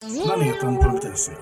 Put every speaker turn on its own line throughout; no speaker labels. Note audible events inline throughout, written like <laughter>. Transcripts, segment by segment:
Planeten.se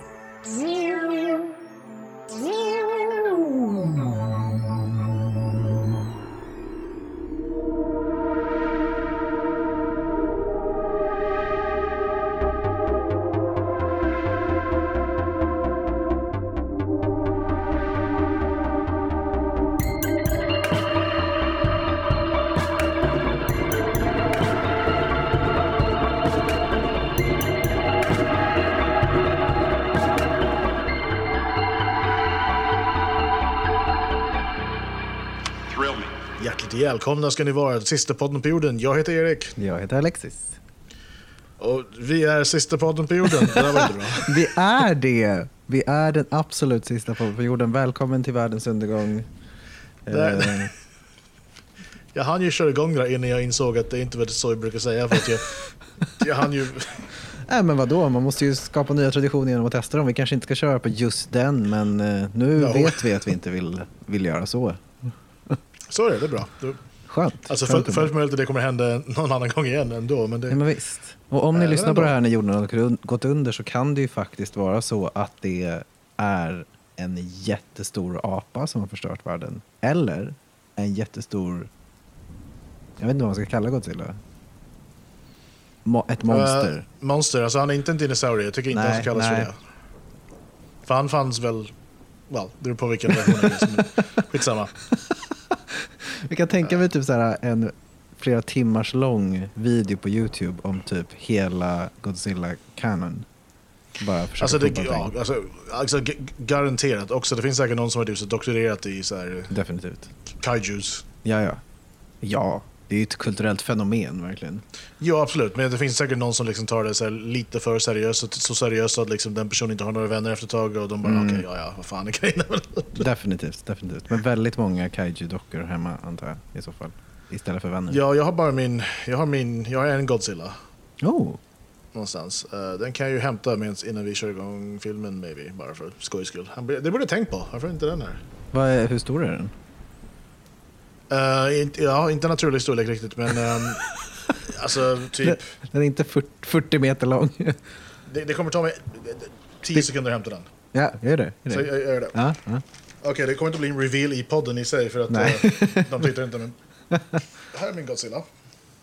välkomna ska ni vara till Sista podden på jorden. Jag heter Erik
Jag heter Alexis.
och vi är Sista podden på jorden. Det där var inte bra. <laughs>
Vi är det! Vi är den absolut sista på, på jorden. Välkommen till världens undergång.
Det-
Eh, <laughs>
Jag hann ju köra igång där innan jag insåg att det inte var så jag brukar säga. För att jag, <laughs> jag hann ju...
Nej men vadå, man måste ju skapa nya traditioner genom att testa dem. Vi kanske inte ska köra på just den, men eh, nu
No.
vet vi att vi inte vill, vill göra så.
Så är det, det är bra. Du-
Skönt.
Alltså
Skönt
för, fullt möjligt att det kommer hända någon annan gång igen ändå. Men
Ja,
det,
men visst. Och om ni
Eh,
lyssnar på det här när jorden har gått under så kan det ju faktiskt vara så att det är en jättestor apa som har förstört världen. Eller en jättestor, jag vet inte vad man ska kalla Godzilla. Mo- ett monster.
Eh, monster, alltså han är inte en dinosaurie. Jag tycker inte
Nej,
han ska kallas
nej.
för det. För han fanns väl... Well, det beror på vilken version det är. Skitsamma.
Vi kan tänka mig typ så här en flera timmars lång video på YouTube om typ hela Godzilla-canon. Bara försöka
Alltså, det, ja, alltså, alltså garanterat också. Det finns säkert någon som har typ doktorerat i så här,
Definitivt.
kaijus.
Ja, ja. Ja, det är ju ett kulturellt fenomen verkligen.
Ja, absolut. Men det finns säkert någon som liksom tar det så lite för seriöst. Så seriöst att liksom den personen inte har några vänner efter ett tag. Och de bara,
Mm.
okej, ja, ja, vad fan är grejen? <laughs>
Definitivt, definitivt. Men väldigt många kaiju-dockor hemma antar jag i så fall. Istället för vänner.
ja, jag har bara min... Jag har, min, jag har en Godzilla
Oh,
någonstans. Eh, den kan jag ju hämta med, innan vi kör igång filmen, maybe. Bara för skojs skull. Det borde jag tänkt på. Varför inte den här?
är, hur stor är den?
Uh, inte, ja, inte naturlig storlek riktigt, men... ehm, <laughs> alltså, typ...
Den är inte 40, 40 meter lång.
Det, det kommer ta mig 10 sekunder att hämta den.
ja, är det?
Så
det?
jag, jag gör det.
Ja, ja.
Okej, det kommer inte bli en reveal i podden i sig för att
Nej.
eh, de tittar inte. Men... <laughs> Här är min Godzilla.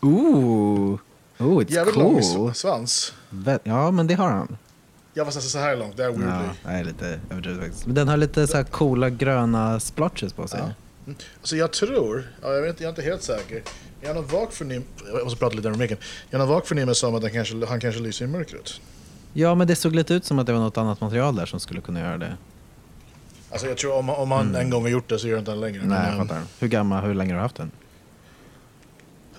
Ooh, oh, it's
Jävligt lång
cool.
sv- svans.
Ja, men det har han.
Jag var så här långt, det är weirdly.
Ja, det är lite överdrivet faktiskt. Men den har lite så här coola gröna splotches på sig.
Ja. Mm. Så jag tror, ja, jag, vet, jag är inte helt säker, jag har någon vag förnim... Jag måste prata lite med micken. Jag har vag förnimmelse om att den kanske, han kanske lyser i mörkret.
Ja, men det såg lite ut som att det var något annat material där som skulle kunna göra det.
Alltså jag tror om, om han en gång har gjort det så gör inte han längre.
Mm. Nej,
Men,
jag
ehm,
fattar. Hur gammal, hur länge har du haft den?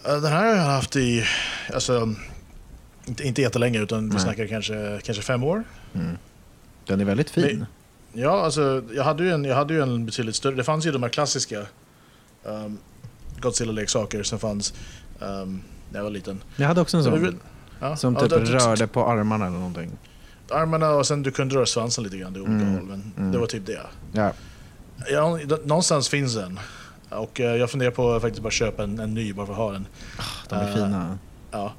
Den här har jag haft i, alltså, inte, inte jättelänge utan vi
Nej.
snackar kanske, kanske fem år.
Mm. Den är väldigt fin.
Nej. Ja, alltså jag hade ju en, jag hade ju en betydligt större, det fanns ju de här klassiska um, Godzilla-leksaker som fanns um, när jag var liten.
Jag hade också en sån.
Ja,
Som
ja,
typ
det- det-
rörde på armarna eller någonting.
Armarna och sen du kunde röra svansen lite grann olika
Mm,
håll. Men
mm.
det var typ det.
Ja.
Ja, någonstans finns den. Och eh, jag funderar på att faktiskt bara köpa en, en ny bara för att ha den.
De är
Eh,
fina.
Ja.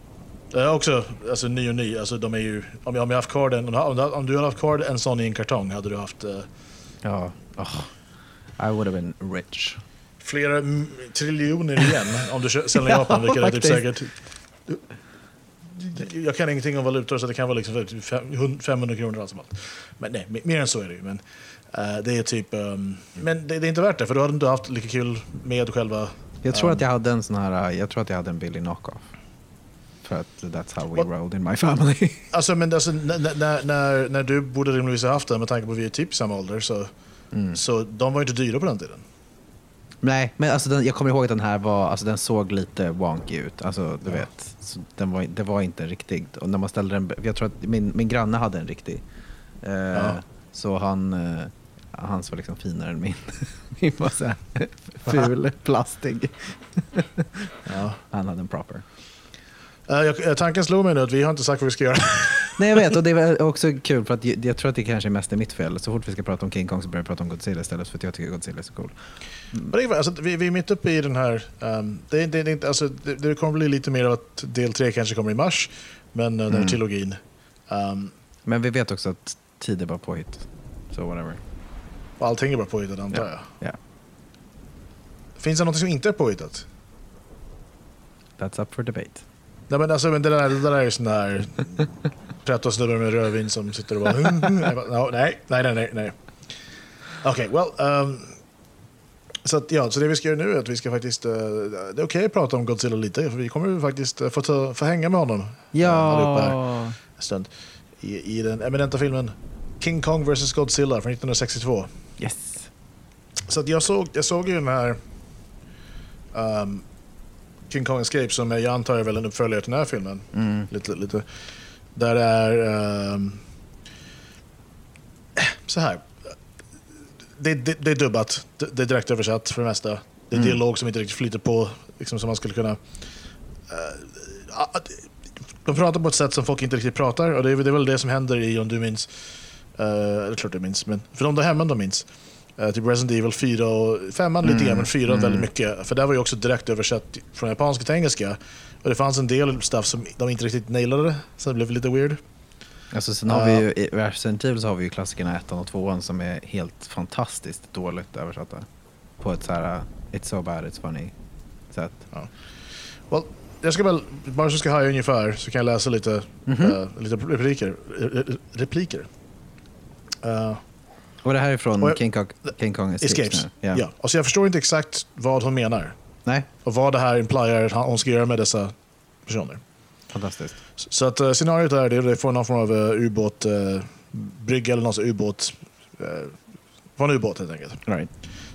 Det är också, alltså ny och ny, alltså de är ju, om jag, om jag haft kvar den, om, du- om du hade haft kvar en sån i en kartong hade du haft eh,
Ja. Oh. I would have been rich.
flera m- triljoner igen om du säljer <laughs>
Ja,
Japan, vilket är typ säkert... Jag kan ingenting om valutor så det kan vara liksom typ fem- 500 kronor allt som allt. Men nej, mer- än så är det ju. Men eh, det är typ... ehm, men det, det är inte värt det, för då hade du inte haft lika kul med själva...
Jag tror
ehm,
att jag hade en sån här, jag tror att jag hade en billig knockoff. För att that's how we
What?
rolled in my family. <laughs>
Alltså, men alltså, när, när, när, du borde rimligtvis ha haft den med tanke på att vi är typ samma ålder så,
Mm.
så de var ju inte dyra på den tiden.
Nej, men alltså den, jag kommer ihåg att den här var, alltså den såg lite wonky ut. Alltså du
Ja.
vet, den var, det var inte riktig. Och när man ställde den, jag tror att min, min granne hade en riktig. Eh,
Ja.
Så han, eh, hans var liksom finare än min. <laughs> min var så här <laughs> ful, plastig.
Ja.
Han hade en proper.
Eh, jag, eh, tanken slog mig nu att vi har inte sagt vad vi ska göra. <laughs>
Nej jag vet och det är också kul för att jag, jag tror att det kanske är mest är mitt fel. Så fort vi ska prata om King Kong så börjar vi prata om Godzilla istället för att jag tycker Godzilla är så cool.
Är, alltså, vi, vi är mitt uppe i den här... ehm, det, det, det, är alltså, det, det kommer bli lite mer av att del tre kanske kommer i mars, men uh, den här
Mm.
trilogin. Um,
Men vi vet också att tider var påhitt. Så whatever.
Allting är bara påhittat antar
Ja.
jag.
Ja.
Finns det något som inte är påhittat?
That's up for debate.
Nej men alltså men det där, det där är ju sån där 13 snubbar med rödvin som sitter och bara "No, nej, nej, nej, nej. Okej, well. Um, så, att, ja, så det vi ska göra nu är att vi ska faktiskt, eh, det är okej att prata om Godzilla lite, för vi kommer ju faktiskt eh, få, ta, få hänga med honom eh, här
Ja!
en stund. I, I den eminenta filmen King Kong vs Godzilla från 1962.
Yes!
Så att jag, såg, jag såg ju den här um, King Kong Escape som jag antar är väl en uppföljare till den här filmen.
Mm.
Lite, lite. Där är ehm, så här. Det, det, det är dubbat, det, är direkt översatt för det mesta. Det är
Mm.
dialog som inte riktigt flyter på, liksom som man skulle kunna... eh, ah, de pratar på ett sätt som folk inte riktigt pratar och det är, det är väl det som händer i, om du minns, uh, det är klart du minns, men för de där hemma de minns. Uh, typ Resident Evil 4 och 5 lite
Mm.
grann, men 4
Mm.
väldigt mycket. För där var ju också direkt översatt från japanska till engelska. Och det fanns en del stuff som de inte riktigt nailade, så det blev lite weird.
Alltså sen har
Ja.
vi ju, i Resident Evil så har vi ju klassikerna ettan och tvåan som är helt fantastiskt dåligt översatta. På ett så här, uh, it's so bad, it's funny sätt.
Well, jag ska väl, bara så ska haja ungefär, så kan jag läsa lite,
Mhm.
eh, lite repliker. Re- repliker. Eh,
Och det här är från
jag-
King Kong, King Kong Escapes,
escapes.
nu.
Ja. Och så jag förstår inte exakt vad hon menar.
Nej,
Och vad det här implier att hon ska göra med dessa personer.
fantastiskt.
Så- att uh, scenariot är det, det får någon form av uh, ubåt, uh, brygga eller någon ubåt. Uh, på en ubåt helt enkelt.
Right.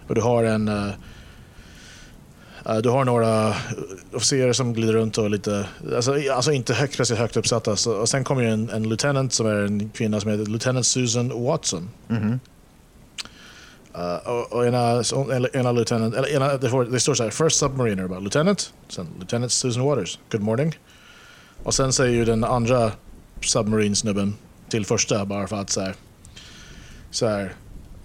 Och du har en... eh, du har några officerare som glider runt och lite... Alltså, alltså inte högt, speciellt högt uppsatta. Så, och sen kommer ju en, en lieutenant som är en kvinna som heter Lieutenant Susan Watson.
Mhm.
Eh, och ena, så- eller ena lieutenant... Eller det, får, det här, First Submariner, bara Lieutenant. Lieutenant Susan Waters, Good morning. Och sen säger ju den andra Submarine-snubben till första bara för att så här... Så här,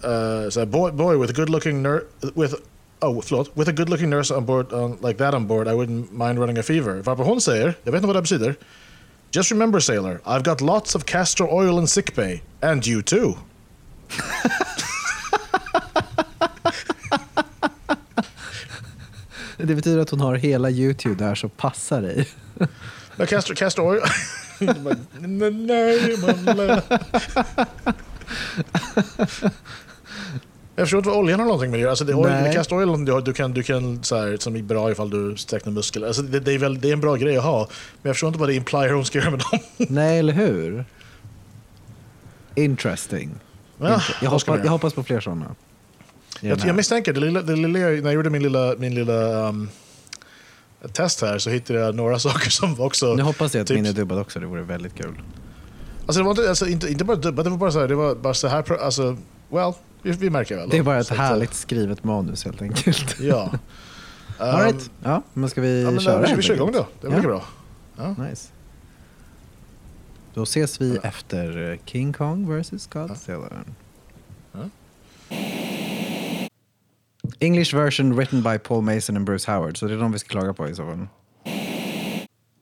uh, så boy, boy with a good looking nurse with oh förlåt, with a good looking nurse on board um, like that on board I wouldn't mind running a fever. Varpå hon säger, jag vet inte vad det betyder. Just remember sailor, I've got lots of castor oil in sick bay. And you too. <laughs>
Det betyder att hon har hela YouTube där som passar dig.
Nej, nej, man. Jag förstår inte vad oljan har någonting med det alltså, det. Oil,
Nej.
du, du kan, du kan så här, som är bra ifall du sträcker muskler. Alltså, det, det, är väl, det är en bra grej att ha. Men jag förstår inte vad det implier hon ska göra med dem.
Nej, eller hur? Interesting.
Ja,
Inter- jag, hoppas, jag hoppas på fler sådana.
Jag, jag misstänker, det lilla, det lilla, när jag gjorde min lilla, min lilla um, test här så hittade jag några <laughs> saker som också...
Nu hoppas jag att
typ-
min är dubbad också, det vore väldigt kul.
Alltså det var inte, alltså, inte, inte bara dubbat, det var bara så här, det var bara så här, alltså, well, vi, vi märker väl.
Det är bara ett
Så
härligt skrivet manus helt enkelt. <laughs>
Ja. Um, <laughs>
All right. Ja, men ska vi
ja,
köra?
vi, vi
helt
kör igång då, det blir
Ja.
bra.
Nice. Då ses vi efter eh, King Kong vs Godzilla.
Ja.
English version written by Paul Mason and Bruce Howard, så det är de vi ska klaga på i så fall.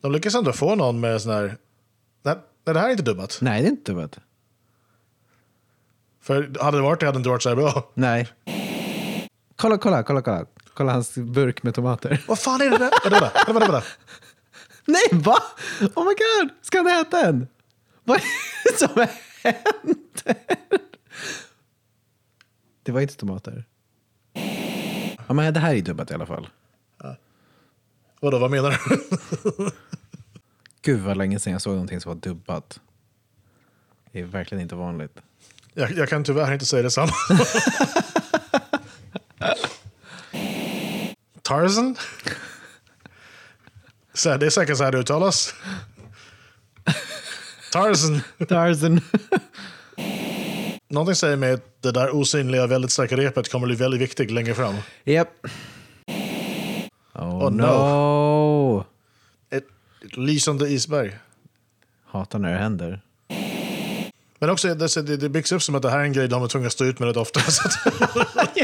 De lyckas ändå få någon med sån här... Nej, nej, det här är inte dubbat.
Nej, det är inte dubbet.
För hade det varit det hade det inte varit så här bra.
Nej. Kolla, kolla, kolla, kolla. Kolla hans burk med tomater.
Vad fan är det där? Vänta, vänta, vänta.
Nej, va? Oh my god! Ska han äta en? Vad är det som händer? Det var inte tomater. Ja, men det här är dubbat i alla fall.
Vadå, vad menar du?
Gud vad länge sedan jag såg någonting som var dubbat. Det är verkligen inte vanligt.
jag, jag kan tyvärr inte säga detsamma. <laughs> Tarzan? Så här, det är säkert så här det uttalas. Tarzan.
Tarzan.
Någonting säger mig att det där osynliga, väldigt starka repet kommer bli väldigt viktigt längre fram.
Japp. Oh,
Oh, no.
no.
Ett, ett lysande isberg.
Hatar när det händer.
Men också, det, det, det byggs upp som att det här är en grej de är tvungna att stå ut med rätt ofta. <laughs> Att,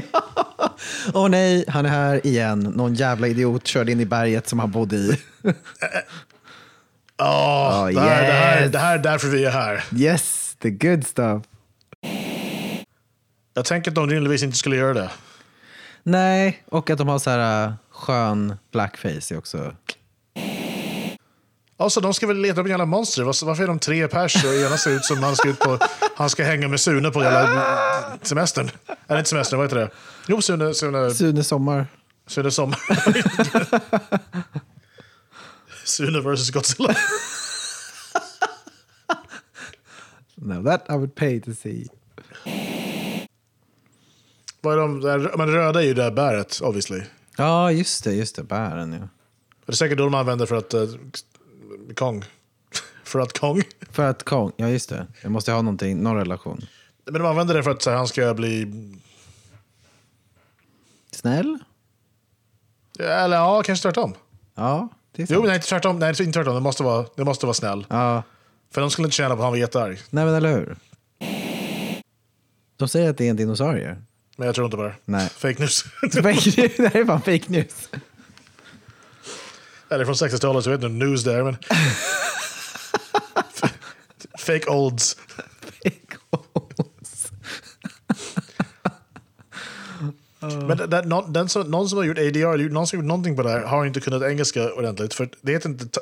Åh nej, han är här igen. Någon jävla idiot körde in i berget som han bodde i.
Ja,
Oh,
det, här, det, här,
yes.
det här är därför vi är här.
Yes, The good stuff.
Jag tänker att de rimligtvis inte skulle göra det.
Nej, och att de har så här uh, skön blackface är också...
Alltså, de ska väl leta på jävla monster. Varför är de tre pers och ena ser ut som han ska, ut på, han ska hänga med Sune på jävla semestern? Eller inte semestern, vad heter det? Jo, Sune, Sune,
Sune Sommar.
Sune Sommar. <laughs> Sune versus Godzilla.
No, that I would pay to see.
Vad är de, där- men röda är ju det här bäret, obviously.
Ja, just det. Just det. Bären, ja.
Det är säkert då de använder för att... Uh, Kong. <laughs> för att Kong.
För att Kong... Ja, just det. Jag måste ha någonting, någon relation.
Men de använder det för att så här, han ska bli...
Snäll?
Eller ja, kanske tvärtom.
Ja, det är
Jo,
sant.
nej, inte tvärtom. Nej, inte tvärtom. Det måste vara, det måste vara snäll.
Ja,
För de skulle inte tjäna på att han var jättearg.
nej men eller hur? De säger att det är en dinosaurie.
Men jag tror inte på det.
Nej.
Fake news. <laughs>
Fake news. det här är fan fake news.
Eller från 60-talet, så jag vet inte news det är. Men... <laughs> Fake olds.
Fake news. <laughs>
Men det, det, någon, den som, någon som har gjort ADR, någon som gjort någonting på det här, har inte kunnat engelska ordentligt. För det heter inte...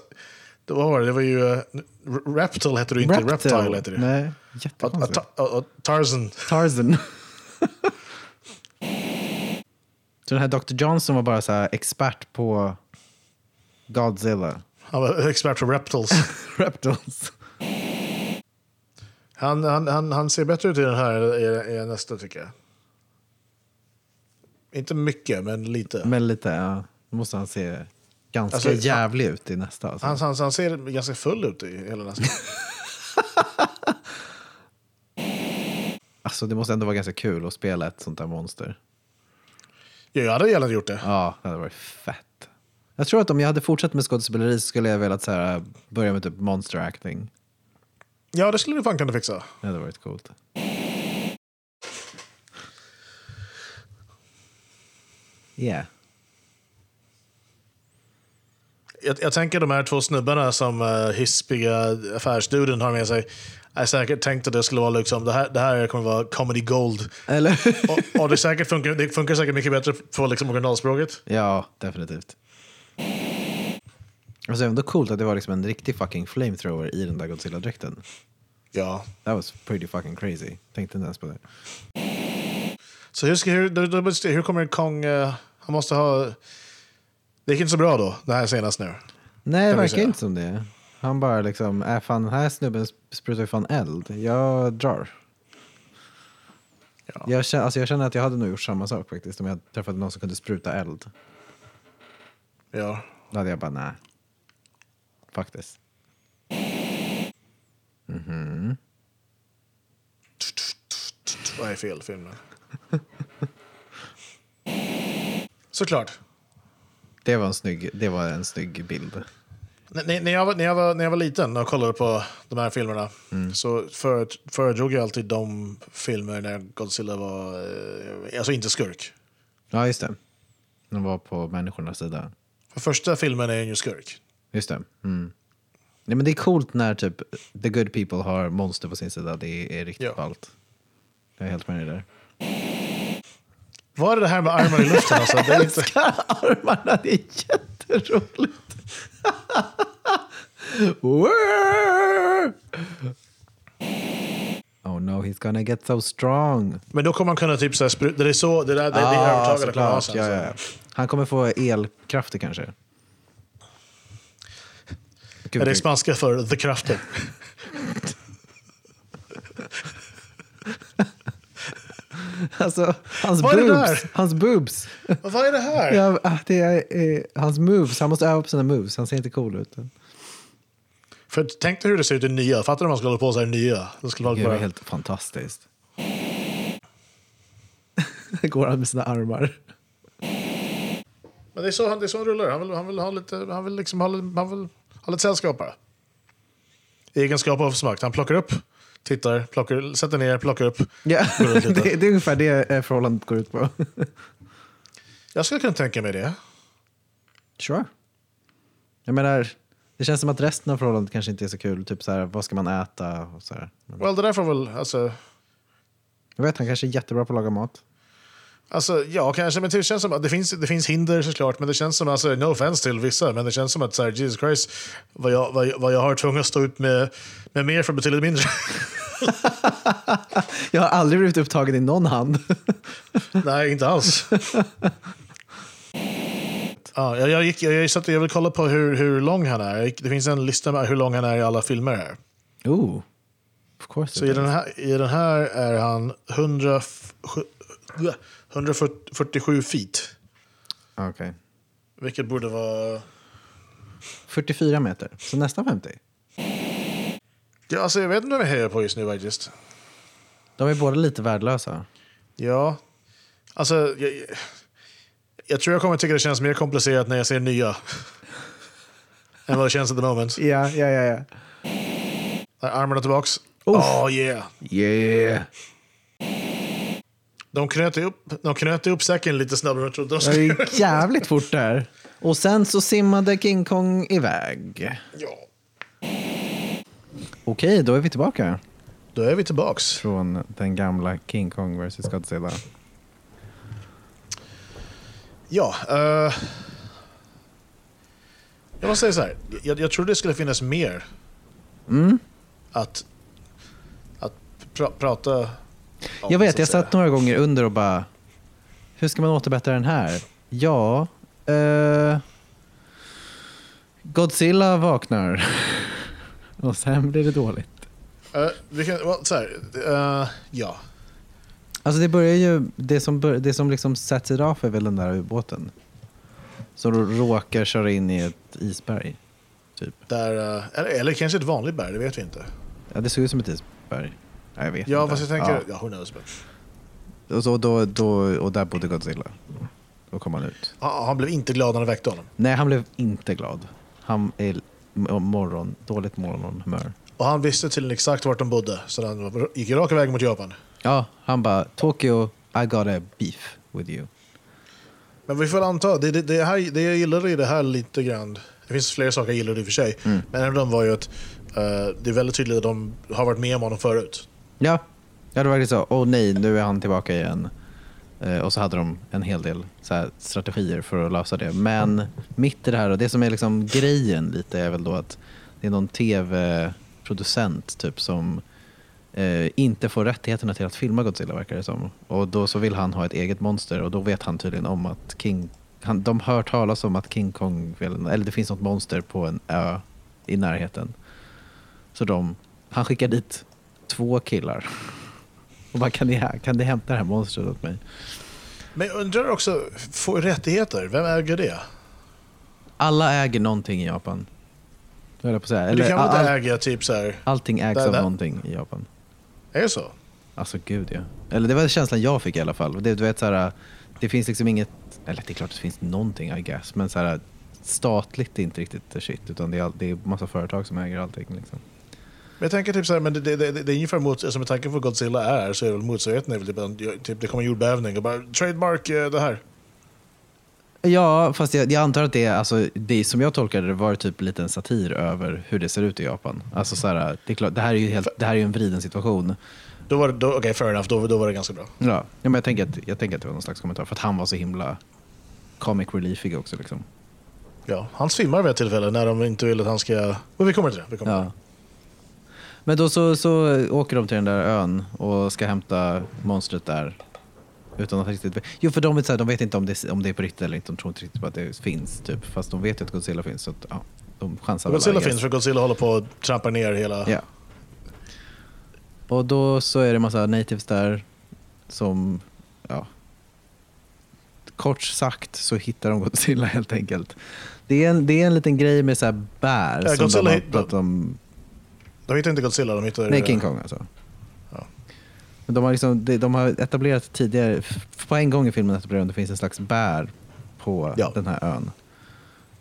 vad var det? Det var ju... Uh, Reptile hette det inte. Reptile hette det.
Nej,
och,
jättekonstigt.
och, och Tarzan.
Tarzan. Så den här Dr. Johnson var bara så här expert på Godzilla.
Han var expert på reptiles. <laughs>
Reptiles.
Han, han, han, han ser bättre ut i den här i, i nästa tycker jag. Inte mycket, men lite.
Men lite, ja. Då måste han se ganska
Alltså,
jävlig ut i nästa. Alltså.
Han, han, han ser ganska full ut i hela nästa. <laughs> <laughs>
alltså det måste ändå vara ganska kul att spela ett sånt där monster.
Ja, jag hade gärna gjort det.
Ja, det hade varit fett. Jag tror att om jag hade fortsatt med skådespeleri så skulle jag velat så här, börja med typ monster acting.
Ja, det skulle du fan kunna fixa.
Det hade varit coolt. Yeah.
Jag, jag tänker de här två snubbarna som uh, hispiga affärsduden har med sig. Jag är säkert tänkt att det skulle vara liksom, det här, det här kommer vara comedy gold.
Eller
Och, och det, säkert funkar, det funkar säkert mycket bättre på liksom originalspråket.
Ja, definitivt. Alltså ändå coolt att det var liksom en riktig fucking flamethrower i den där Godzilla-dräkten.
Ja.
That was pretty fucking crazy. Tänkte inte ens på det.
Så hur, ska, hur, hur kommer Kong... eh, han måste ha... Det gick inte så bra då, det här senast nu.
Nej, det verkar inte som det. Han bara liksom, är fan, den här snubben sprutar ju fan eld. Jag drar.
Ja.
Jag, känner, alltså jag känner att jag hade nog gjort samma sak faktiskt. Om jag träffade någon som kunde spruta eld.
Ja.
Då hade jag bara, nej. Faktiskt.
Vad är fel film? Såklart.
Det var en snygg, det var en snygg bild.
N- När jag, var, när, jag var, när jag var liten och kollade på de här filmerna så för, föredrog jag alltid de filmer när Godzilla var, eh, alltså inte skurk.
Ja, just det. De var på människornas sida.
För första filmen är ju skurk.
Just det. Mm. Nej, men det är coolt när typ the good people har monster på sin sida. Det är riktigt
Ja.
ballt. Jag är helt med dig där.
Vad är det här med armar i luften? Alltså? Det är inte...
Armarna, det är jätteroligt. <laughs> oh no, he's gonna get so strong.
Men då kommer man kunna typ så här, spruta, det är så, det, där, det, det är övertaget det kommer ha sen.
Ja, ja. Han kommer få elkrafter kanske. Gud,
Är det spanska för the krafter? <laughs> <laughs>
Alltså, hans
Vad är det
boobs. Hans boobs.
Vad är det här? <laughs>
Ja, ah, det är, eh, hans moves. Han måste öva på sina moves. Han ser inte cool ut.
För tänk dig hur det ser ut i nya. Fattar du om man skulle hålla på här i nya? Det skulle vara bara...
helt fantastiskt. <laughs> Går han med sina armar.
Men det är så han, det är så han rullar. Han vill, han vill ha lite, han vill liksom ha, lite- han vill ha lite sällskap bara. Egenskap av smakt. Han plockar upp, tittar, plockar, sätter ner, plockar upp.
Ja, <laughs> det, det är ungefär det eh, förhållandet går ut på. <laughs>
Jag skulle kunna tänka mig det.
Sure. Jag menar, Det känns som att resten av förhållandet kanske inte är så kul. Typ så här, vad ska man äta? Och så här.
Well, det där får väl, alltså,
Jag vet, han kanske är jättebra på att laga mat.
Alltså ja kanske, men det känns som att det finns, det finns hinder såklart, men det känns som, alltså, no offense till vissa, men det känns som att så här, Jesus Christ, vad jag, vad, jag- vad jag har tvungen att stå ut med, med mer för betydligt mindre. <laughs>
Jag har aldrig blivit upptagen i någon hand. <laughs>
Nej, inte alls. <laughs> Ja, jag, jag, gick, jag, jag, satt, jag vill kolla på hur, hur lång han är. Det finns en lista med hur lång han är i alla filmer här.
oh, of course.
Så i den, här, i den här är han 100, 147 feet.
Okej.
Vilket borde vara...
44 meter, så nästan 50.
Ja, alltså, jag vet inte vad jag hejar på just nu faktiskt.
De är båda lite värdelösa.
Ja, alltså... Jag, jag tror jag kommer tycka det känns mer komplicerat när jag ser nya. <laughs> än vad det känns at the moment.
Ja, ja, ja. ja.
Armarna tillbaks. Oh yeah!
Yeah.
De knöt upp, de knöt upp säcken lite snabbare än jag trodde de
Det
skulle göra.
gick jävligt fort där. Och sen så simmade King Kong iväg.
Ja.
Okej, då är vi tillbaka.
Då är vi tillbaks.
Från den gamla King Kong vs Godzilla.
Ja. eh, jag måste säga så här. Jag, jag trodde det skulle finnas mer
Mm.
att, att pra, prata.
Jag vet, jag satt några gånger under och bara... Hur ska man återbättra den här? Ja... eh, Godzilla vaknar. <laughs> och sen blir det dåligt.
Eh, vi kan, well, så här. eh, ja.
Alltså det börjar ju... Det som, bör, det som liksom sätts it off är väl den där ubåten. Som råkar köra in i ett isberg. Typ.
Där, eh, eller, eller kanske ett vanligt berg, det vet vi inte.
Ja, det såg ut som ett isberg. Ja, jag vet
Ja,
inte.
fast jag tänker...
Ja.
Ja, who knows. But,
Och, så, då, då, och där bodde Godzilla. Då kom han ut.
han, han blev inte glad när de väckte honom.
Nej, han blev inte glad. Han är morgon, dåligt morgonhumör.
Och han visste till exakt vart de bodde, så han gick rak väg mot Japan.
Ja, han bara Tokyo, I got a beef with you.
Men vi får anta, det, det, det, här, det jag gillade i det här lite grann, det finns flera saker jag gillade i och för sig,
Mm.
men en av dem var ju att eh, det är väldigt tydligt att de har varit med om honom förut.
Ja, ja det var verkligen så. Åh nej, nu är han tillbaka igen. Eh, och så hade de en hel del här, strategier för att lösa det. Men mitt i det här, och det som är liksom grejen lite är väl då att det är någon tv-producent typ som eh, inte får rättigheterna till att filma Godzilla verkar det som. Och då så vill han ha ett eget monster och då vet han tydligen om att King han, de hört talas om att King Kong, eller det finns något monster på en ö i närheten. Så de, han skickar dit två killar. Och bara, kan ni, kan ni hämta det här monstret åt mig?
Men jag undrar också, får rättigheter, vem äger det?
Alla äger någonting i Japan. Jag på att säga.
du
Eller,
kan väl
all,
inte äga typ så här,
allting ägs
Där,
av
där.
någonting i Japan.
är det så?
Alltså gud ja. Eller det var känslan jag fick i alla fall. Det, du vet, så här, det finns liksom inget, eller det är klart att det finns någonting I guess, men så här, statligt är inte riktigt shit. Utan det är, all- det är massa företag som äger allting. Liksom.
Men jag tänker typ så här, men det, det, det, det är ungefär mot, som med tanke på vad Godzilla är, så är väl motsvarigheten är väl typ, typ det kommer en jordbävning och bara trademark eh, det här.
Ja, fast jag, jag antar att det alltså, det som jag tolkade det var typ lite en satir över hur det ser ut i Japan. Alltså så här, det, är klart, det, här är ju helt, det här är en vriden situation.
Då var det, då, okej fair enough, då, då var det ganska bra.
Ja, ja men jag tänker, att, jag tänker att det var någon slags kommentar för att han var så himla comic reliefig också. Liksom.
Ja, hans filmar vid ett tillfälle när de inte vill att han ska... Men vi kommer till det. Vi kommer till
Ja. Men då så, så åker de till den där ön och ska hämta monstret där. Utan att riktigt... Jo, för de vet, så här, de vet inte om det, om det är på riktigt eller inte. De tror inte riktigt på att det finns. Typ. Fast de vet ju att Godzilla finns. Så att, ja, de chansar
Godzilla finns för Godzilla håller på att trampa ner hela...
Ja. Och då så är det massa natives där som, ja. Kort sagt så hittar de Godzilla <laughs> helt enkelt. Det är en, det är en liten grej med så här bär
Ja,
som
Godzilla
de om.
De hittar inte Godzilla, de hittar...
Nej, King Kong alltså.
Ja.
Men de har, liksom, de, de har etablerat tidigare, på en gång i filmen etablerat att det finns en slags bär på
Ja.
den här ön.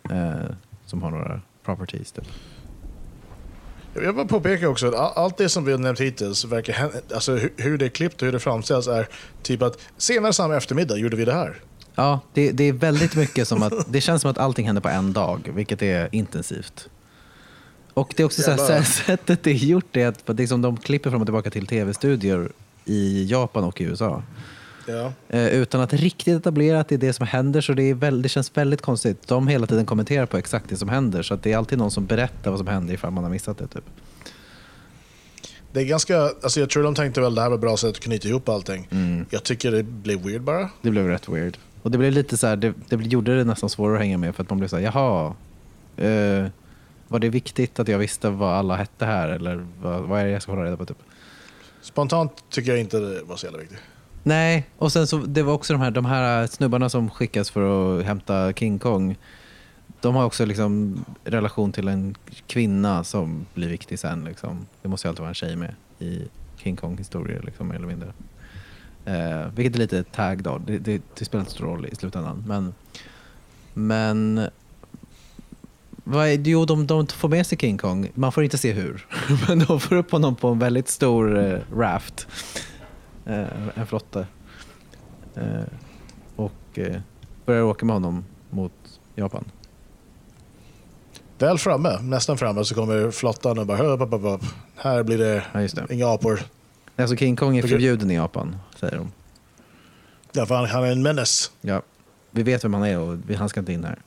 Eh, som har några properties. Typ.
Jag vill bara påpeka också att all- allt det som vi har nämnt hittills, verkar, alltså hur, hur det är klippt och hur det framställs är typ att senare samma eftermiddag gjorde vi det här.
Ja, det, det är väldigt mycket som att, det känns som att allting händer på en dag, vilket är intensivt. Och det är också så här,
Jävlar. <laughs>
sättet det är gjort är att liksom, de klipper fram och tillbaka till tv-studior i Japan och i USA.
Ja.
Eh, utan att riktigt etablera att det är det som händer, så det, är väl, det känns väldigt konstigt. De hela tiden kommenterar på exakt det som händer, så att det är alltid någon som berättar vad som händer ifall man har missat det. Typ.
Det är ganska, alltså jag tror de tänkte väl det här var ett bra sätt att knyta ihop allting.
Mm.
Jag tycker det blev weird bara.
Det blev rätt weird. Och det blev lite så här, det, det gjorde det nästan svårare att hänga med för att man blev så här, jaha, eh, var det viktigt att jag visste vad alla hette här eller vad, vad är det jag ska hålla reda på? Typ?
Spontant tycker jag inte det var så jävla viktigt.
Nej, och sen så det var också de här, de här snubbarna som skickas för att hämta King Kong. De har också liksom relation till en kvinna som blir viktig sen. Liksom. Det måste ju alltid vara en tjej med i King Kong-historier, liksom, mer eller mindre. Eh, vilket är lite tag då. Det, det, det spelar inte så stor roll i slutändan. Men, men jo, de, de får med sig King Kong. Man får inte se hur. <laughs> Men de får upp honom på en väldigt stor eh, raft. Eh, en flotte. Eh, och börjar åka med honom mot Japan.
Väl framme, nästan framme, så kommer flottan och bara "Hö, upp, upp, upp. Här blir det
Ja, det.
inga apor.
Alltså King Kong är förbjuden i Japan, säger de.
Ja, för han, han är en menace.
Ja. Vi vet vem han är och vi- han ska inte in här.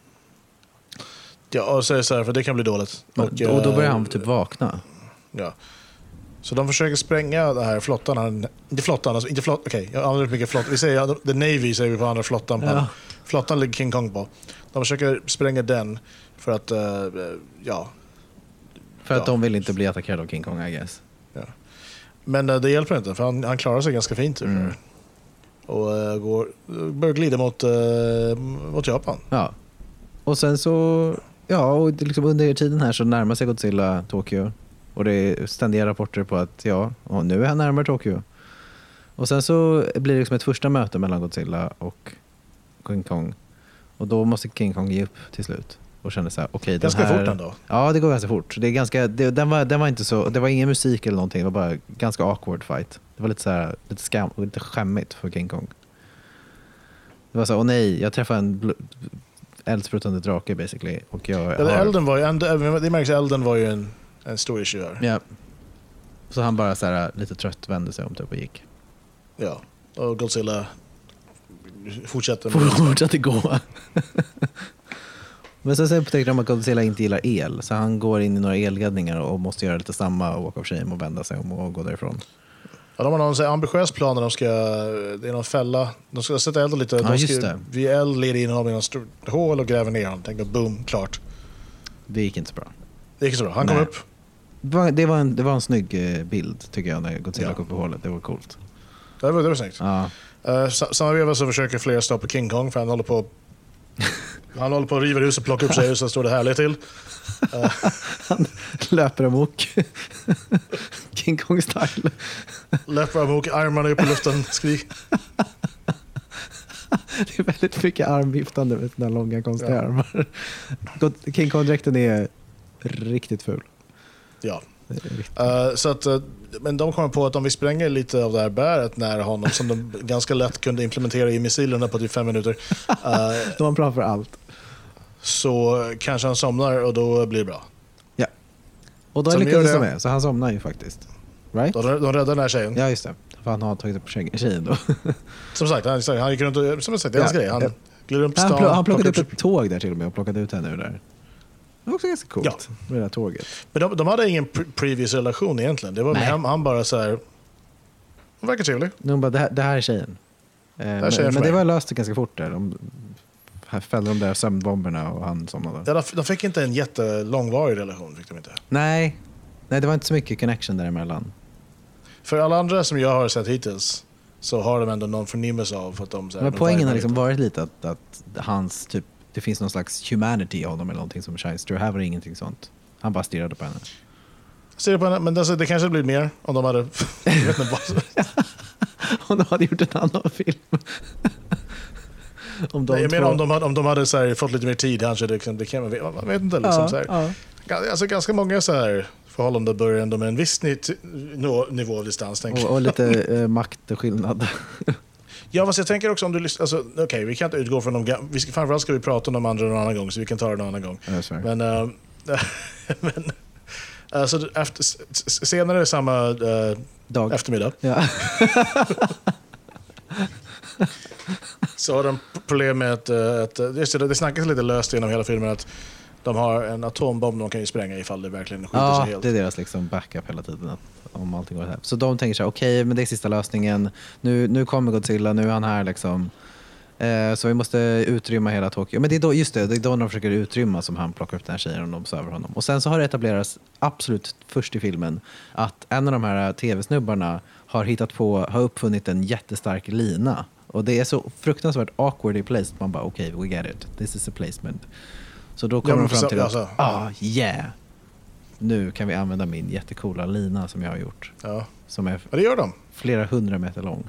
Ja, och säger så här, för det kan bli dåligt.
Och, och då börjar
eh,
han typ vakna.
Ja. Så de försöker spränga den här flottan. Inte flottan, alltså, inte flott, okej, jag använder mycket flott. Vi säger, the Navy säger vi på andra flottan. På
Ja.
Flottan ligger King Kong på. De försöker spränga den för att, eh, ja.
För att
Ja.
de vill inte bli attackerade av King Kong, I guess.
Men eh, det hjälper inte, för han, han klarar sig ganska fint. Typ,
Mm.
Och eh, går, börjar glida mot, eh, mot Japan.
Ja. Och sen så, ja, och liksom under tiden här så närmar sig Godzilla Tokyo. Och det är ständiga rapporter på att ja, nu är han närmare Tokyo. Och sen så blir det liksom ett första möte mellan Godzilla och King Kong. Och då måste King Kong ge upp till slut. Och känner så här, okej den
Ganska
här...
fort ändå.
Ja, det går ganska fort. Det, är ganska, det, den, var, den var inte så, det var ingen musik eller någonting, det var bara ganska awkward fight. Det var lite, så här, lite, skam, lite skämmigt för King Kong. Det var så här, åh nej, jag träffade en bl- eldsprutande drake basically. Och jag har,
elden var ju, det märks elden var ju en, en stor issue här.
Ja. Så han bara så här, lite trött vände sig om typ och gick.
Ja. Och Godzilla fortsätter med <laughs>
Fortsatte gå. <laughs> Men sen upptäckte de att Godzilla inte gillar el, så han går in i några elledningar och måste göra lite samma walk of shame och vända sig om och gå därifrån.
Ja, de har någon ambitiös plan när de ska, det är någon fälla, de ska sätta eld lite.
Ja,
de ska. Vid eld leder in honom i något stort hål och gräver ner honom. Tänker boom, klart.
Det gick inte så bra.
Det gick så bra. Han kom
Nej.
upp.
Det var, det var, en, det var en snygg eh, bild tycker jag när Godzilla
Ja.
kom upp i hålet. Det var coolt.
Det var, det var snyggt.
Ja.
Uh, samma veva så försöker flera stoppa King Kong för han håller på han håller på att riva huset och plocka upp sig så står det härligt till.
Han löper amok. King Kong-style.
Löper amok, armarna upp i luften, skrik.
Det är väldigt mycket armviftande med sina långa konstiga
Ja.
armar. King Kong-dräkten är riktigt ful.
Ja. Eh, så att, eh, men de kommer på att om vi spränger lite av det här bäret nära honom som de <laughs> ganska lätt kunde implementera i missilerna på typ fem minuter. eh,
De en plan för allt.
så kanske han somnar och då blir det bra.
Ja. Och då lyckades de med, så han somnar ju faktiskt. Right?
De, de räddar den här tjejen.
Ja, just det. För han har tagit upp tjejen då. <laughs>
Som sagt, han, han gick runt och, som sagt, det är hans
Ja,
grej. Han
Han, pl- han plockade upp ett tåg där till och med och plockade ut henne ur där. Det var också ganska coolt
Ja.
med det där tåget.
Men de, de hade ingen pre- previous relation egentligen. Det var han, han bara så här. Hon verkar trevlig.
De bara, det här, det här är tjejen. Eh, men
är tjejen
men
för
det var löst ganska fort där. De här fällde de där sömnbomberna och han somnade.
Ja, de, fick inte en jättelångvarig relation. Fick de inte.
Nej. Nej, det var inte så mycket connection däremellan.
För alla andra som jag har sett hittills så har de ändå någon förnimmelse av att de... Så här,
Men poängen har liksom varit lite att, att hans typ, det finns någon slags humanity i honom eller någonting som shines through. Här var det ingenting sånt. Han bara stirrade på henne.
Du på henne? Men alltså, det kanske blir mer om de hade... jag vet inte vad. <laughs>
Om de hade gjort en annan film. om de
Nej, jag menar om de hade, om de hade här, fått lite mer tid kanske det, liksom, det kan man man vet inte. Liksom,
ja,
så här.
ja.
Alltså, ganska många så här förhållanden börjar ändå med en viss ni- t- nå- nivå av distans.
Och, och lite <laughs> eh, maktskillnad.
Ja, fast jag tänker också om du lyssnar... Alltså, Okej, vi kan inte utgå från de vi ska, Framförallt ska vi prata om de andra någon annan gång, så vi kan ta det någon annan gång.
Sorry.
Men, eh, <laughs> men så det- efter, senare samma eh,
Dag.
eftermiddag
Ja. <laughs>
så har de problem med att, eh, att just det, det snackas lite löst genom hela filmen att de har en atombomb de kan ju spränga ifall det verkligen skiter
Ja,
sig helt.
det är deras liksom backup hela tiden. Om allting går här. Så de tänker så här, okej, men det är sista lösningen. Nu, nu kommer Godzilla, nu är han här liksom. Eh, så vi måste utrymma hela Tokyo. Men det är då, just det, det är då de försöker utrymma som han plockar upp den här tjejen och de söver honom. Och sen så har det etablerats absolut först i filmen att en av de här tv-snubbarna har hittat på, har uppfunnit en jättestark lina. Och det är så fruktansvärt awkwardly placed. Man bara, okej, we get it. This is a placement. Så då kommer
men
de fram till att,
alltså,
ah, yeah. Nu kan vi använda min jättecoola lina som jag har gjort.
Ja.
Som är
ja, det gör de.
flera hundra meter lång.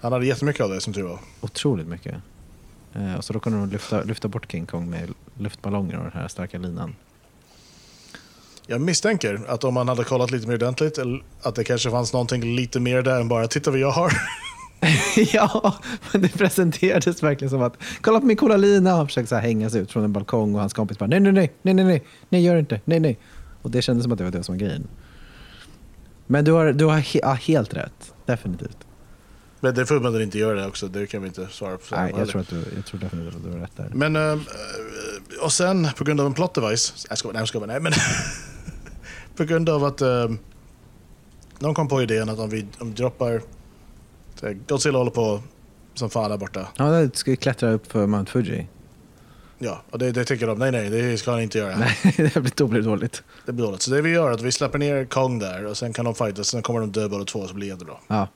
Han hade jättemycket av det som tur var.
Otroligt mycket. Eh, och så då kunde de lyfta, lyfta bort King Kong med luftballonger och den här starka linan.
Jag misstänker att om man hade kollat lite mer ordentligt, att det kanske fanns någonting lite mer där än bara “titta vad jag har”. <laughs> <laughs>
ja, men det presenterades verkligen som att kolla på min coola lina. Han försökte så hänga sig ut från en balkong och hans kompis bara nej, nej, nej, nej, nej, nej, nej, gör inte, nej, nej. Och det kändes som att det var det som var grejen. Men du har, du har he ja, helt rätt, definitivt.
Men det får man inte göra det också, det kan vi inte svara på.
Nej, jag tror, att du, jag tror definitivt att du har rätt där.
Men, eh, och sen på grund av en plot device, jag ska, nej, jag ska, nej men <laughs> på grund av att eh, de kom på idén att om vi om vi droppar, Godzilla håller på som fan där borta.
Ja, du ska ju klättra upp för Mount Fuji.
Ja, och det, det tycker de, nej nej, det ska han inte göra.
Nej, <laughs> det blir, då blir det dåligt.
Det blir dåligt. Så det vi gör är att vi släpper ner Kong där och sen kan de fightas, sen kommer de dö båda två så blir det jättebra.
Ja.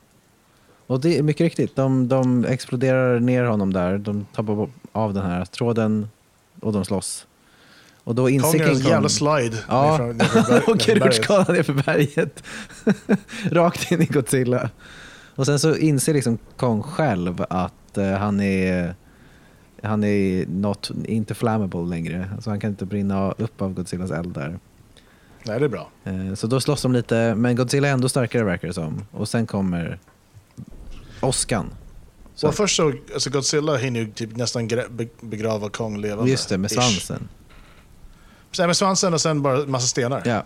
Och det är mycket riktigt. De, de exploderar ner honom där. De tappar av den här tråden och de slåss. Och då inser
Kong är en jävla slide
Ja,
nerför- nerför <laughs>
och
nerför berget.
rutschkana ner för berget. <laughs> Rakt in i Godzilla. Och sen så inser liksom Kong själv att eh, han är han är not, inte flammable längre. Så han kan inte brinna upp av Godzillas eld där.
Nej, det är bra.
Eh, Så då slåss de lite, men Godzilla är ändå starkare verkar det som. Och sen kommer åskan. Så-
Och först så, alltså Godzilla hinner ju typ nästan begrava Kong levande.
Just det, med
Ish.
svansen.
Nej, med svansen och sen bara massa stenar.
Ja,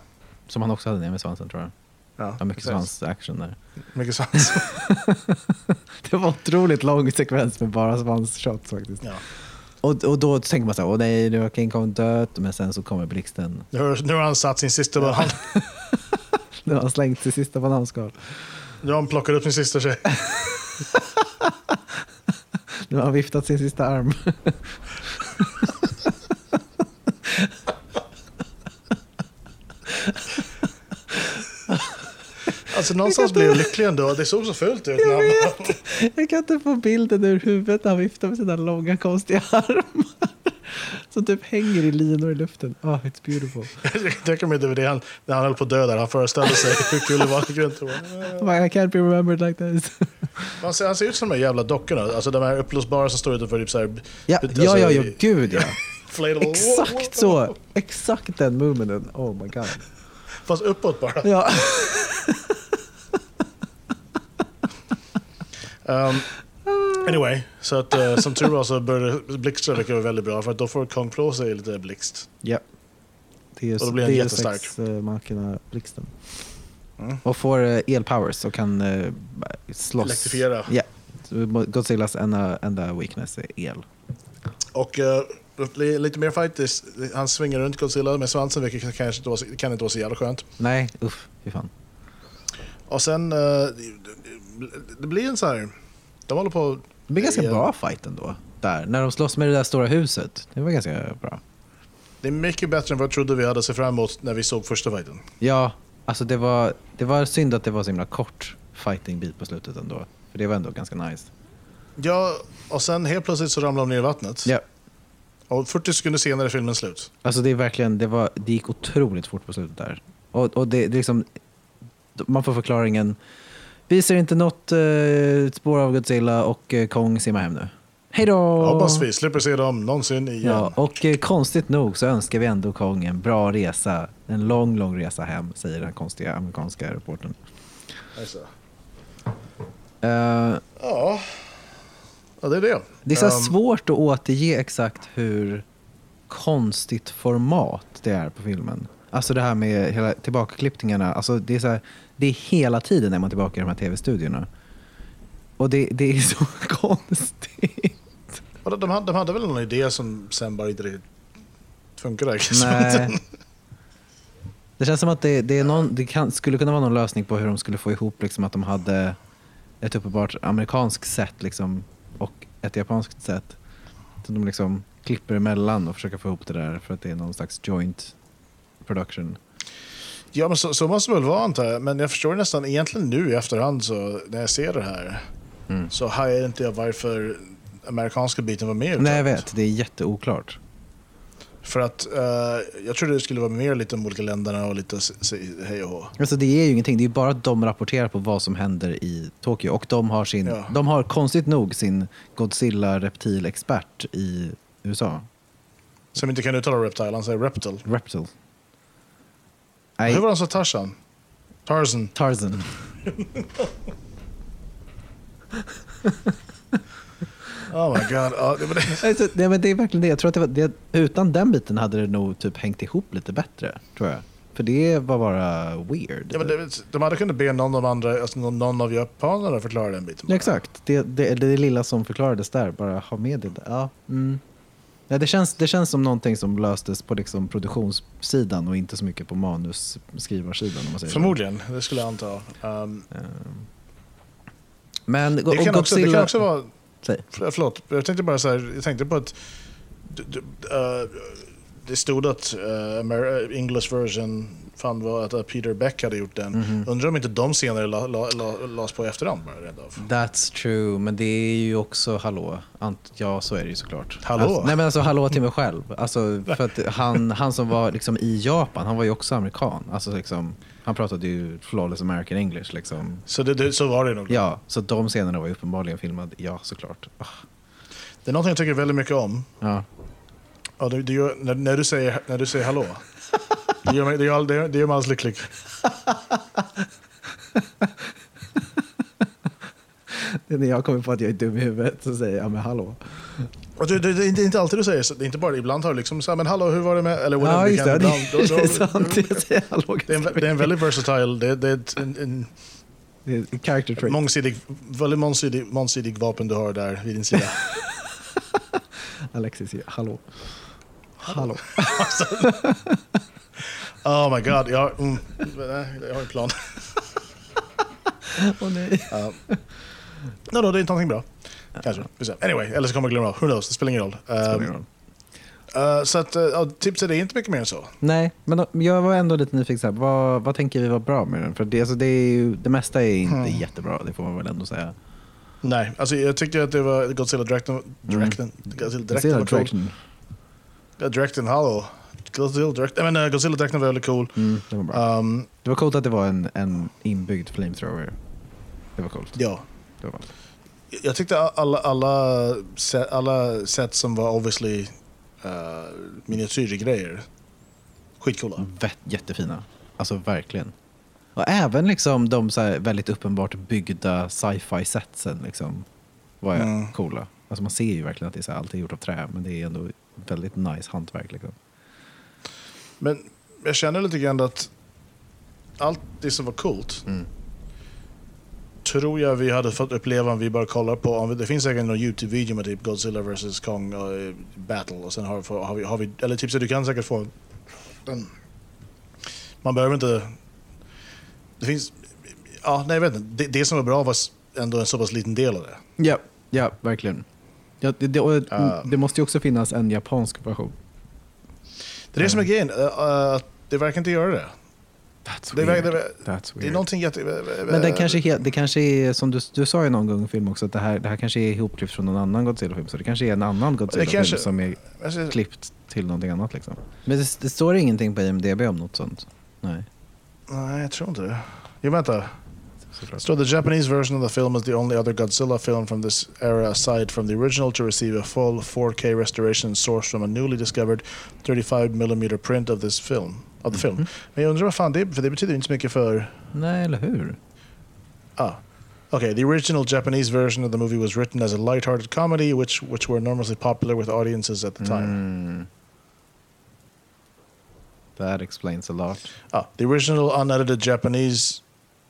som han också hade ner med svansen tror jag.
Ja,
Ja, mycket svansaction där.
Mycket svans. <laughs>
Det var otroligt lång sekvens med bara svansshots faktiskt.
ja.
Och, och då tänker man så här, åh nej, nu har King Kong dött, men sen så kommer blixten.
nu, har, nu har han satt sin sista banan. <laughs>
Nu har han slängt sitt sista bananskal.
Nu har han plockat upp sin sista tjej. <laughs>
Nu har han viftat sin sista arm.
Alltså någonstans blev jag lycklig ändå. Det såg så fult ut. när han-
Jag kan inte få bilden ur huvudet när han viftar med sina långa konstiga armar. Som typ hänger i linor i luften. Ah, it's beautiful. <laughs>
Jag tänker mig det, det han, när han höll på att dö där. Han föreställde sig hur kul det var.
I can't be remembered like this.
Han ser, han ser ut som de här jävla dockorna. Alltså de här uppblåsbara som står utanför typ så här,
Ja,
alltså,
ja, ja, ja, gud ja. <laughs> Exakt så. Exakt den movementen. Oh my god.
Fast uppåt bara.
Ja. <laughs>
Um, anyway, så att uh, som tur var så började blixtra vara väldigt bra för att då får Kong på sig lite blixt.
ja. Det
Och då blir han jättestark.
uh, makina blixten.
Mm.
Och får uh, elpowers och kan uh, slåss.
Elektrifiera.
Ja. Så Godzillas enda, enda weakness är el.
Och uh, li- lite mer fight, det- han svingar runt Godzilla med svansen vilket kanske inte var, så- kan inte vara så jävla skönt.
Nej, uff, fy fan.
Och sen, uh, det, blir en så här, de håller på...
Det blir ganska
Ja.
bra fight ändå. Där, när de slåss med det där stora huset. Det var ganska bra.
Det är mycket bättre än vad jag trodde vi hade sett fram emot när vi såg första fighten.
Ja, alltså det var, det var synd att det var så himla kort fighting-bit på slutet ändå. För det var ändå ganska nice.
Ja, och sen helt plötsligt så ramlar de ner i vattnet.
Ja,
Och 40 sekunder senare är filmen slut.
alltså det är verkligen, det, var, det gick otroligt fort på slutet där. Och, och det, det är liksom, man får förklaringen, vi ser inte något eh, spår av Godzilla och eh, Kong simmar hem nu. Hej då!
Hoppas vi slipper se dem någonsin igen.
Ja, och eh, konstigt nog så önskar vi ändå Kong en bra resa. En lång, lång resa hem, säger den konstiga amerikanska reportern.
Alltså.
Eh,
Ja. ja, det är det.
det är så här
Um,
svårt att återge exakt hur konstigt format det är på filmen. Alltså det här med hela tillbakaklippningarna. Alltså det, är så här, det är hela tiden när man är tillbaka i de här tv-studiorna. Och det, det är så <laughs> konstigt.
Och de, de, hade, de hade väl någon idé som sen bara inte riktigt funkade.
Nej. <laughs> Det känns som att det, det, är någon, det kan, skulle kunna vara någon lösning på hur de skulle få ihop liksom, att de hade ett uppenbart amerikanskt sätt liksom, och ett japanskt sätt. Så de liksom klipper emellan och försöker få ihop det där för att det är någon slags joint production.
Ja, men så, så måste det väl vara antar jag. Men jag förstår nästan egentligen nu i efterhand så när jag ser det här
Mm.
så hajar inte jag varför amerikanska biten var med.
Nej, jag vet. Det är jätteoklart.
För att eh, jag trodde det skulle vara mer lite om olika länderna och lite hej och hå.
Alltså det är ju ingenting. Det är bara att de rapporterar på vad som händer i Tokyo. Och de har, sin,
Ja.
de har konstigt nog sin Godzilla-reptilexpert i USA.
Som inte kan uttala reptile, han säger reptile.
Reptil.
Hur var han sa Tarzan? Tarzan.
Tarzan. <laughs>
Oh my god. Ja, det var det. <laughs>
Alltså, nej, men det är verkligen det. Jag tror att det var, det, utan den biten hade det nog typ hängt ihop lite bättre, tror jag. För det var bara weird.
Ja, men det, de hade kunnat be någon av andra, alltså någon, av japanerna förklara den biten.
Ja, exakt. Det, det, det lilla som förklarades där, bara ha med det. där. Ja, mm. Ja, det, känns, det känns som någonting som löstes på liksom produktionssidan och inte så mycket på manusskrivarsidan. Om man säger så.
Förmodligen, det skulle jag anta. Um,
Men
det, kan också, det kan också vara...
Säg.
Förlåt, jag tänkte bara så här, jag tänkte på att eh, det stod att uh, English version fan var att uh, Peter Beck hade gjort den.
Mhm.
Undrar om inte de senare la, la, la, lades på i efterhand bara rent av.
That's true, men det är ju också hallå. Ant, ja, så är det ju såklart.
Hallå?
Alltså, nej men alltså hallå till mig själv. Alltså, för att han, han som var liksom i Japan, han var ju också amerikan. Alltså, liksom, han pratade ju flawless American English. Liksom.
Så, det, det, så var det nog.
Ja, så de scenerna var ju uppenbarligen filmade. Ja, såklart. Ah,
Det är någonting jag tycker väldigt mycket om.
Ja.
Ja, det, det gör, när, när, du säger, när du säger hallå. Det gör mig, det gör, all- det gör, det gör mig alldeles lycklig.
Det är när jag kommer på att jag är dum i huvudet så säger jag men hallå.
Och det, det, det är inte- alltid du säger så. Det är inte bara ibland har du liksom så här, men hallå, hur var det med... Eller whatever,
Ja, just det. Det,
ibland- då- då- <laughs>
det är sant. Jag säger hallå.
Det är, en, det är en väldigt versatile, det, det är ett, en, en
Det är character trait.
mångsidig, väldigt mångsidig, mångsidig vapen du har där vid din sida. <laughs>
Alexis säger hallå. Hallå. <laughs>
Oh my god, jag, mm, jag har en plan.
Åh nej.
Uh, no, no, det är inte någonting bra. Kanske. Anyway, eller så kommer jag glömma av. Who knows, det spelar ingen roll.
Spelar ingen roll.
uh, så att, uh, ja, tipset är inte mycket mer än så.
Nej, men jag var ändå lite nyfiken. Så här, vad, vad tänker vi var bra med den? För det, alltså, det, är ju, det mesta är inte
Hmm.
jättebra, det får man väl ändå säga.
Nej, alltså jag tyckte att det var Godzilla Directen, Directen, Godzilla Directen
Godzilla
var Directen, hallå. Godzilla Directen, men uh, Godzilla Directen var väldigt cool.
Mm, det var bra.
Um,
Det var coolt att det var en, en inbyggd flamethrower. Det var coolt.
ja,
Det var
jag tyckte alla, alla, set, alla set som var obviously uh, miniatyrgrejer, skitcoola.
Vett, jättefina. Alltså verkligen. Och även liksom de så här väldigt uppenbart byggda sci-fi setsen liksom, var
Mm.
coola. Alltså man ser ju verkligen att det är så här, allt är gjort av trä, men det är ändå väldigt nice hantverk. Liksom.
Men jag känner lite grann att allt det som var coolt
Mm.
tror jag vi hade fått uppleva om vi bara kollar på, om vi, det finns säkert någon YouTube-video med typ Godzilla vs Kong uh, Battle och sen har, har, vi, har vi, eller typ så du kan säkert få den. Man behöver inte, det finns, ja nej jag vet inte, det, det som var bra var ändå en så pass liten del av det.
Ja, ja verkligen. Ja, det, det, och, det måste ju också finnas en japansk version.
Det är det som är grejen, uh, uh, att det verkar inte göra det.
That's
Det, är-
weird.
det, är-
That's
det är
weird.
någonting jätte...
Men det kanske, det kanske är, som du, du sa ju någon gång i film också, att det här, det här kanske är ihopklippt från någon annan Godzilla-film. Så det kanske är en annan Godzilla-film
kanske-
som är
Alltså,
klippt till någonting annat. Liksom. Men det, det står ingenting på IMDB om något sånt? Nej,
nej, jag tror inte det. Jo, vänta. So the Japanese version of the film is the only other Godzilla film from this era aside from the original to receive a full 4K restoration sourced from a newly discovered 35mm print of this film. Of the film. Men jag undrar vad fan det för det betyder inte så mycket för...
Nej, eller hur?
Ah. Okay, the original Japanese version of the movie was written as a light-hearted comedy, which which were enormously popular with audiences at the time.
Mm. That explains a lot.
Ah, the original unedited Japanese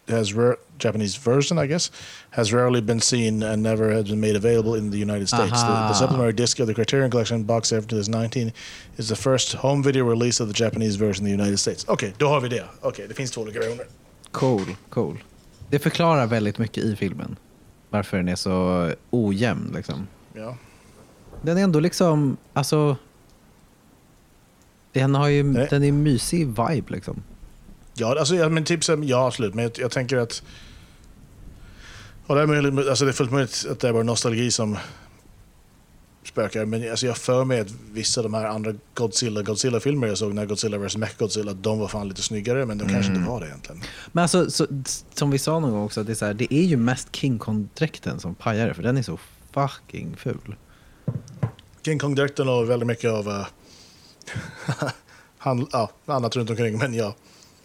has rare, Japanese version, I guess, has rarely been seen and never has been made available in the United States. The,
Aha.
the supplementary disc of the Criterion Collection box set for 2019 is the first home video release of the Japanese version in the United States. Okej, då har vi det. Okej, det finns två olika versioner.
Cool, cool. Det förklarar väldigt mycket i filmen. Varför den är så ojämn liksom.
Ja.
Den är ändå liksom, alltså... Den har ju,
Nej.
den är mysig vibe liksom.
Ja, alltså, ja, men så- ja, absolut. Men jag, jag tänker att... Och det, är möjligt, alltså, det är fullt möjligt att det är bara nostalgi som spökar. Men alltså, jag för mig att vissa av de här andra Godzilla, Godzilla-filmer jag såg när Godzilla vs. Mechagodzilla, de var fan lite snyggare. Men de kanske
Mm.
inte var det egentligen.
Men alltså, så, som vi sa någon gång också, det är, så här, det är ju mest King Kong-dräkten som pajar för den är så fucking ful.
King Kong-dräkten och väldigt mycket av... <laughs> Uh, han, ja, annat runt omkring, men ja.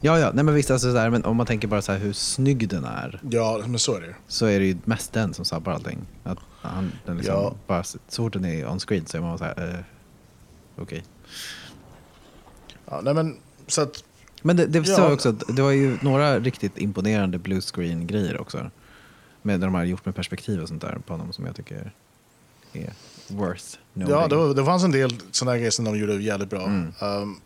Ja, ja, nej men visst, alltså, så här, men om man tänker bara så här hur snygg den är,
Ja, men så är det
så är det ju mest den som sabbar allting. Att han, den liksom,
Ja.
bara, så fort den är on screen så är man så här, eh, okej.
ja, nej, men så att...
Men det, det,
Ja.
också, att det var ju några riktigt imponerande blue screen grejer också. Med de har gjort med perspektiv och sånt där på honom som jag tycker är worth knowing.
Ja, det, var, det fanns en del sådana grejer som de gjorde jävligt bra.
Mm.
Um,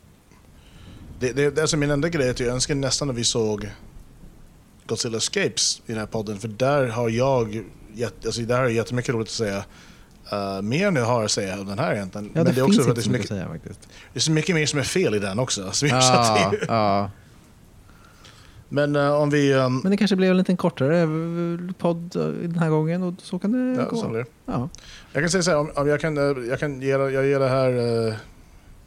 det, det, alltså min enda grej är att jag önskar nästan att vi såg Godzilla Escapes i den här podden. För där har jag, jätt, alltså där har jag jättemycket roligt att säga. Uh, mer än jag har att säga om den här egentligen.
Ja, det,
Men det är också för att
inte
det är,
så mycket att
mycket,
säga faktiskt.
det är så mycket mer som är fel i den också. Så,
Ja,
det,
ja.
men uh, om vi... Um,
Men det kanske blev en liten kortare eh, podd den här gången och så kan det
ja,
gå.
så blir.
Ja.
Jag kan säga så här, om, om jag kan, jag kan ge, jag ger det här eh,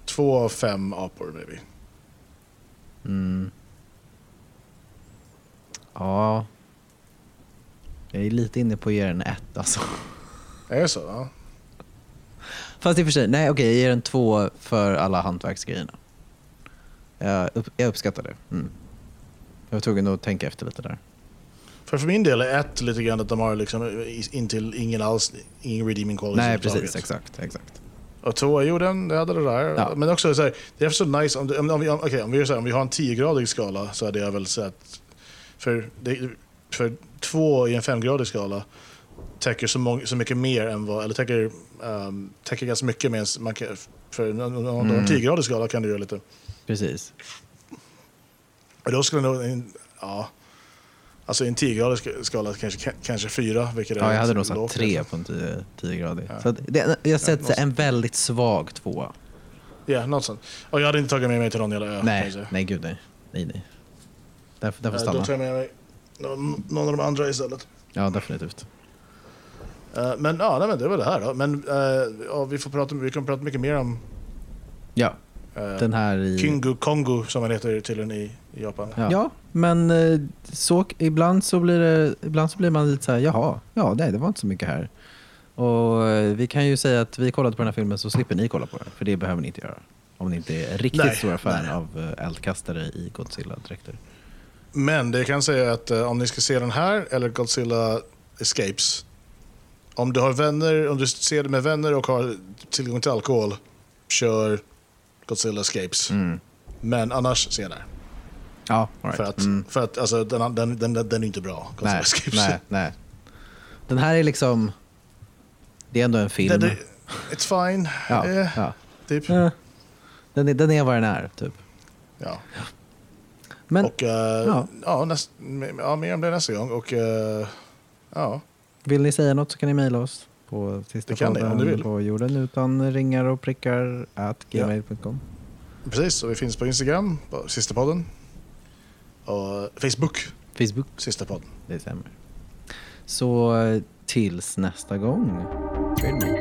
två av fem apor maybe.
Mm. Ja. Jag är lite inne på att ge den ett alltså.
Är det så? Ja.
Fast i och för sig, nej okej, jag ger den två för alla hantverksgrejerna. Jag, upp, jag uppskattar det. Mm. Jag var tvungen att tänka efter lite där.
För, för min del är ett lite grann att de har liksom intill ingen alls, ingen redeeming quality
nej, precis. Exakt, exakt.
Och två, jo den, det hade det där.
Ja.
Men också så här, det är så nice om, om, om, vi, om, okej, om, vi här, om vi har en 10-gradig skala så hade jag väl sett, för, det, för två i en femgradig skala täcker så, mång, så mycket mer än vad, eller täcker, um, täcker ganska mycket mer än man kan, för om du har en
Mm.
10-gradig skala kan du göra lite.
Precis.
Och då skulle nog, ja, alltså i en 10-gradig sk- skala kanske, kanske fyra, vilket
Ja, jag hade nog
lågt,
satt tre
alltså.
på en 10 gradig.
Ja.
Så det, jag sätter
något-
en väldigt svag tvåa.
Ja, något sånt. Och jag hade inte tagit med mig till någon jävla ö.
nej, nej gud nej. Nej, nej. Där, där får
Eh,
stanna.
Då tar jag med mig någon, någon av de andra istället.
Ja, definitivt.
Eh, men ja, nej, men det väl det här då. Men eh, ja, vi, får prata, vi kan prata mycket mer om
Ja, den här i...
Kingu Kongo som han heter tydligen i, i Japan.
Ja. ja, men eh, så, ibland, så blir det, ibland så blir man lite så här, jaha, ja, nej, det var inte så mycket här. Och eh, vi kan ju säga att vi kollade på den här filmen så slipper ni kolla på den, för det behöver ni inte göra. Om ni inte är riktigt
Nej,
stora fan
nej.
av eh, eldkastare i Godzilla-dräkter.
Men det kan säga att eh, om ni ska se den här eller Godzilla Escapes. Om du har vänner, om du ser det med vänner och har tillgång till alkohol, kör Godzilla Escapes.
Mm.
Men annars, se den här.
Ja, right.
För att,
mm.
för att alltså, den, den, den, den är inte bra. Godzilla
nej,
Escapes.
nej, nej. Den här är liksom, det är ändå en film.
Den är, it's fine.
ja,
Eh,
ja.
Typ.
Eh, Den, är, den är vad den är, typ.
Ja.
Men
och eh,
ja.
ja. näst, ja, mer om det nästa gång. Och eh, ja,
vill ni säga något så kan ni mejla oss på sista
Det kan om
podden
ni vill.
på jorden utan ringar och prickar at
Ja.
gmail.com.
precis. Och vi finns på Instagram, på Sista podden. Och Facebook,
Facebook,
Sista podden.
det stämmer. Så eh, tills nästa gång. Trade.